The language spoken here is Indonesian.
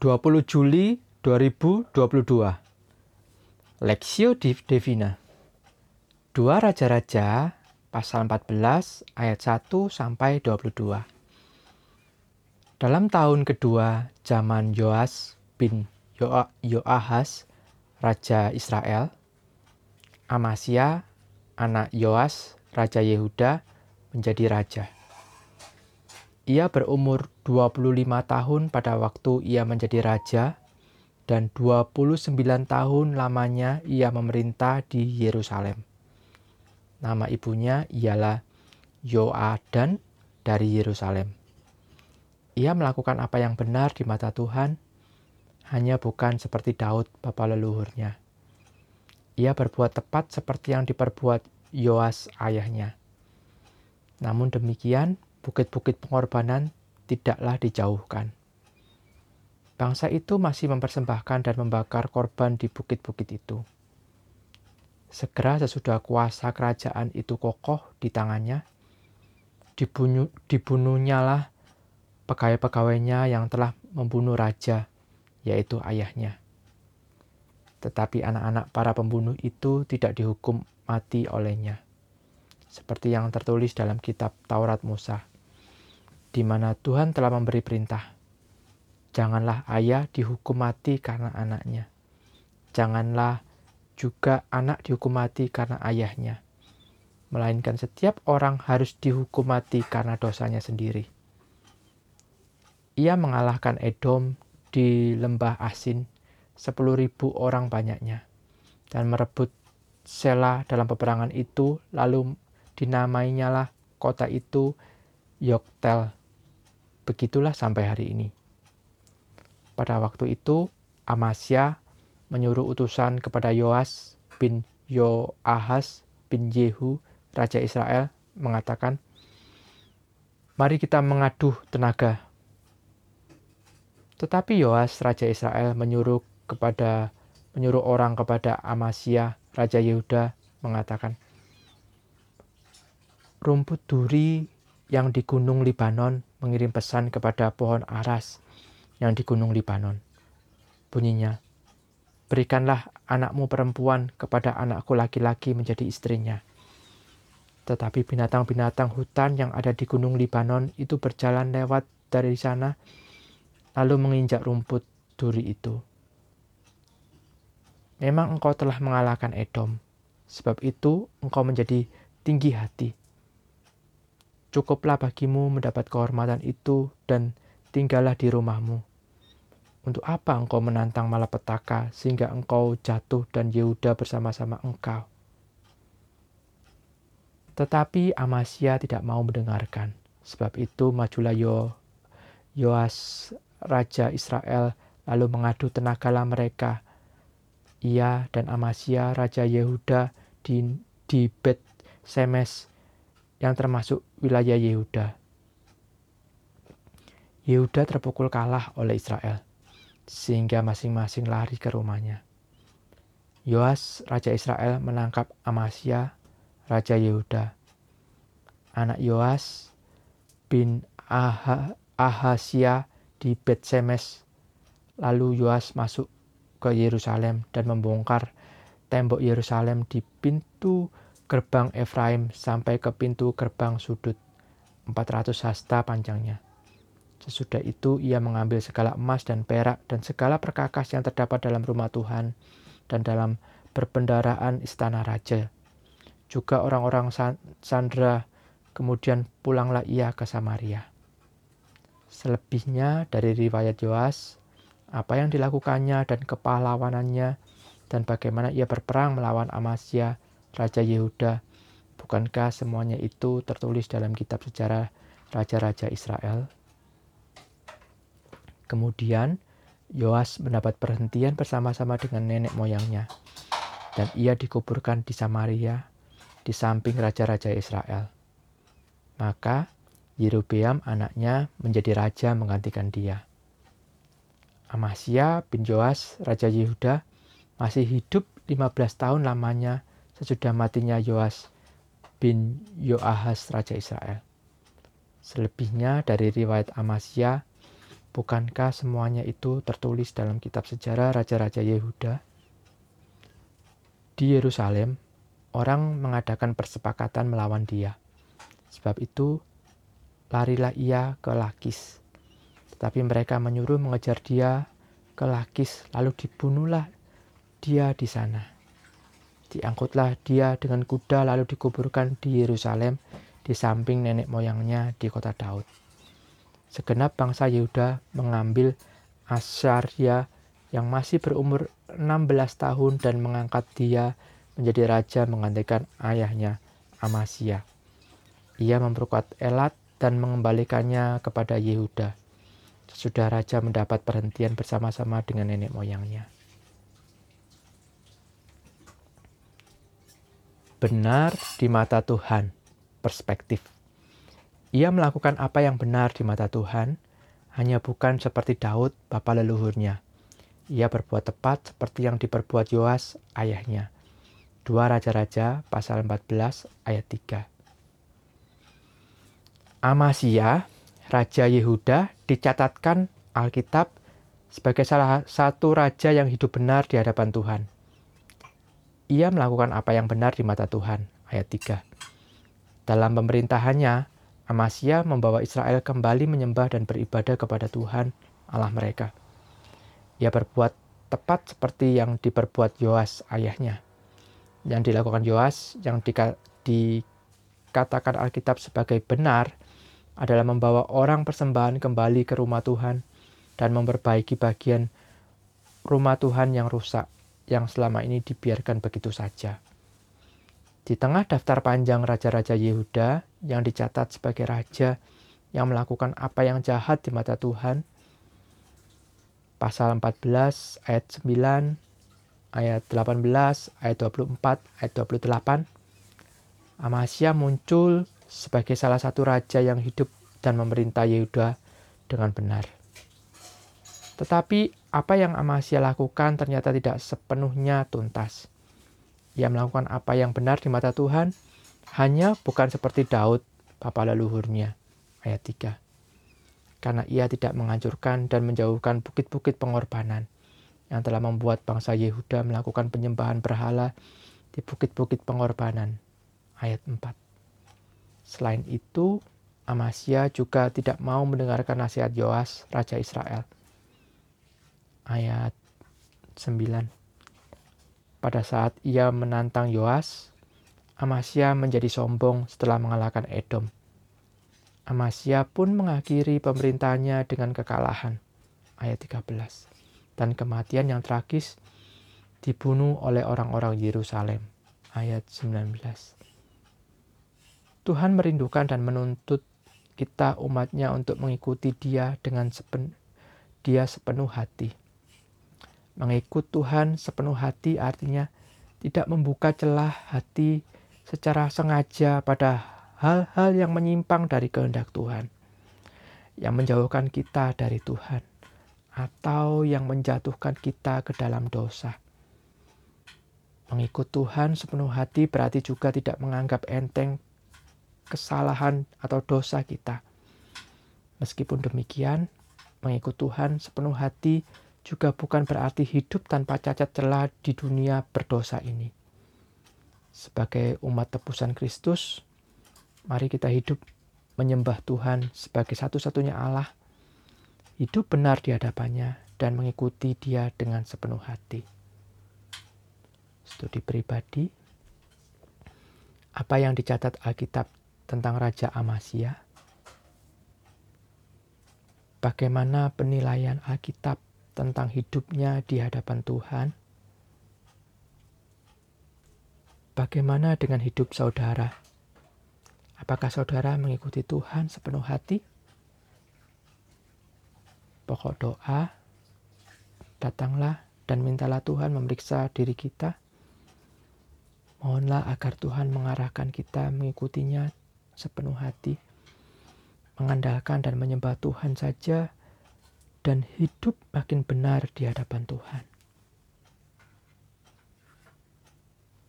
20 Juli 2022 Lexio Divina 2 Raja-Raja pasal 14 ayat 1 sampai 22 Dalam tahun kedua zaman Yoas bin Yoahas Raja Israel Amasya anak Yoas Raja Yehuda menjadi raja ia berumur 25 tahun pada waktu ia menjadi raja dan 29 tahun lamanya ia memerintah di Yerusalem. Nama ibunya ialah Yoadan dari Yerusalem. Ia melakukan apa yang benar di mata Tuhan, hanya bukan seperti Daud bapa leluhurnya. Ia berbuat tepat seperti yang diperbuat Yoas ayahnya. Namun demikian, bukit-bukit pengorbanan tidaklah dijauhkan. Bangsa itu masih mempersembahkan dan membakar korban di bukit-bukit itu. Segera sesudah kuasa kerajaan itu kokoh di tangannya, dibunuh, dibunuhnyalah pegawai-pegawainya yang telah membunuh raja, yaitu ayahnya. Tetapi anak-anak para pembunuh itu tidak dihukum mati olehnya, seperti yang tertulis dalam kitab Taurat Musa di mana Tuhan telah memberi perintah. Janganlah ayah dihukum mati karena anaknya. Janganlah juga anak dihukum mati karena ayahnya. Melainkan setiap orang harus dihukum mati karena dosanya sendiri. Ia mengalahkan Edom di lembah asin, sepuluh ribu orang banyaknya, dan merebut Sela dalam peperangan itu, lalu dinamainyalah kota itu Yoktel Begitulah sampai hari ini. Pada waktu itu, Amasya menyuruh utusan kepada Yoas bin Yoahas bin Yehu, Raja Israel, mengatakan, Mari kita mengaduh tenaga. Tetapi Yoas, Raja Israel, menyuruh kepada menyuruh orang kepada Amasya, Raja Yehuda, mengatakan, Rumput duri yang di Gunung Libanon mengirim pesan kepada pohon aras yang di Gunung Libanon. Bunyinya, berikanlah anakmu perempuan kepada anakku laki-laki menjadi istrinya. Tetapi binatang-binatang hutan yang ada di Gunung Libanon itu berjalan lewat dari sana, lalu menginjak rumput duri itu. Memang engkau telah mengalahkan Edom, sebab itu engkau menjadi tinggi hati Cukuplah bagimu mendapat kehormatan itu dan tinggallah di rumahmu. Untuk apa engkau menantang malapetaka sehingga engkau jatuh dan Yehuda bersama-sama engkau? Tetapi Amasya tidak mau mendengarkan. Sebab itu majulah Yo, Yoas Raja Israel lalu mengadu tenagalah mereka. Ia dan Amasya Raja Yehuda di, di Bet Semes yang termasuk wilayah Yehuda. Yehuda terpukul kalah oleh Israel, sehingga masing-masing lari ke rumahnya. Yoas, Raja Israel, menangkap Amasya, Raja Yehuda. Anak Yoas bin Aha, Ahasia di Betsemes. Lalu Yoas masuk ke Yerusalem dan membongkar tembok Yerusalem di pintu gerbang Efraim sampai ke pintu gerbang sudut, 400 hasta panjangnya. Sesudah itu ia mengambil segala emas dan perak dan segala perkakas yang terdapat dalam rumah Tuhan dan dalam perbendaraan istana raja. Juga orang-orang Sandra, kemudian pulanglah ia ke Samaria. Selebihnya dari riwayat Yoas, apa yang dilakukannya dan kepahlawanannya, dan bagaimana ia berperang melawan Amasya, Raja Yehuda. Bukankah semuanya itu tertulis dalam kitab sejarah Raja-Raja Israel? Kemudian, Yoas mendapat perhentian bersama-sama dengan nenek moyangnya, dan ia dikuburkan di Samaria, di samping raja-raja Israel. Maka, Yerobeam anaknya menjadi raja menggantikan dia. Amasya bin Yoas, Raja Yehuda, masih hidup 15 tahun lamanya sesudah matinya Yoas bin Yoahas Raja Israel. Selebihnya dari riwayat Amasya, Bukankah semuanya itu tertulis dalam kitab sejarah Raja-Raja Yehuda? Di Yerusalem, orang mengadakan persepakatan melawan dia. Sebab itu, larilah ia ke Lakis. Tetapi mereka menyuruh mengejar dia ke Lakis, lalu dibunuhlah dia di sana. Diangkutlah dia dengan kuda lalu dikuburkan di Yerusalem di samping nenek moyangnya di kota Daud segenap bangsa Yehuda mengambil Asarya yang masih berumur 16 tahun dan mengangkat dia menjadi raja menggantikan ayahnya Amasya. Ia memperkuat Elat dan mengembalikannya kepada Yehuda. Sesudah raja mendapat perhentian bersama-sama dengan nenek moyangnya. Benar di mata Tuhan, perspektif. Ia melakukan apa yang benar di mata Tuhan, hanya bukan seperti Daud, bapa leluhurnya. Ia berbuat tepat seperti yang diperbuat Yoas, ayahnya. Dua Raja-Raja, pasal 14, ayat 3. Amasya, Raja Yehuda, dicatatkan Alkitab sebagai salah satu raja yang hidup benar di hadapan Tuhan. Ia melakukan apa yang benar di mata Tuhan, ayat 3. Dalam pemerintahannya, Amasya membawa Israel kembali menyembah dan beribadah kepada Tuhan Allah mereka. Ia berbuat tepat seperti yang diperbuat Yoas ayahnya. Yang dilakukan Yoas yang dikatakan Alkitab sebagai benar adalah membawa orang persembahan kembali ke rumah Tuhan dan memperbaiki bagian rumah Tuhan yang rusak yang selama ini dibiarkan begitu saja. Di tengah daftar panjang raja-raja Yehuda yang dicatat sebagai raja yang melakukan apa yang jahat di mata Tuhan, pasal 14 ayat 9, ayat 18, ayat 24, ayat 28, Amasya muncul sebagai salah satu raja yang hidup dan memerintah Yehuda dengan benar. Tetapi apa yang Amasya lakukan ternyata tidak sepenuhnya tuntas. Ia melakukan apa yang benar di mata Tuhan, hanya bukan seperti Daud, bapa leluhurnya. Ayat 3. Karena ia tidak menghancurkan dan menjauhkan bukit-bukit pengorbanan yang telah membuat bangsa Yehuda melakukan penyembahan berhala di bukit-bukit pengorbanan. Ayat 4. Selain itu, Amasya juga tidak mau mendengarkan nasihat Yoas, Raja Israel. Ayat 9 pada saat ia menantang Yoas, Amasya menjadi sombong setelah mengalahkan Edom. Amasya pun mengakhiri pemerintahnya dengan kekalahan. Ayat 13. Dan kematian yang tragis dibunuh oleh orang-orang Yerusalem. Ayat 19. Tuhan merindukan dan menuntut kita umatnya untuk mengikuti dia dengan sepen, dia sepenuh hati. Mengikut Tuhan sepenuh hati artinya tidak membuka celah hati secara sengaja pada hal-hal yang menyimpang dari kehendak Tuhan, yang menjauhkan kita dari Tuhan, atau yang menjatuhkan kita ke dalam dosa. Mengikut Tuhan sepenuh hati berarti juga tidak menganggap enteng kesalahan atau dosa kita. Meskipun demikian, mengikut Tuhan sepenuh hati juga bukan berarti hidup tanpa cacat celah di dunia berdosa ini. Sebagai umat tebusan Kristus, mari kita hidup menyembah Tuhan sebagai satu-satunya Allah, hidup benar di hadapannya, dan mengikuti Dia dengan sepenuh hati. Studi pribadi, apa yang dicatat Alkitab tentang Raja Amasya? Bagaimana penilaian Alkitab tentang hidupnya di hadapan Tuhan? Bagaimana dengan hidup saudara? Apakah saudara mengikuti Tuhan sepenuh hati? Pokok doa, datanglah dan mintalah Tuhan memeriksa diri kita. Mohonlah agar Tuhan mengarahkan kita mengikutinya sepenuh hati, mengandalkan dan menyembah Tuhan saja dan hidup makin benar di hadapan Tuhan.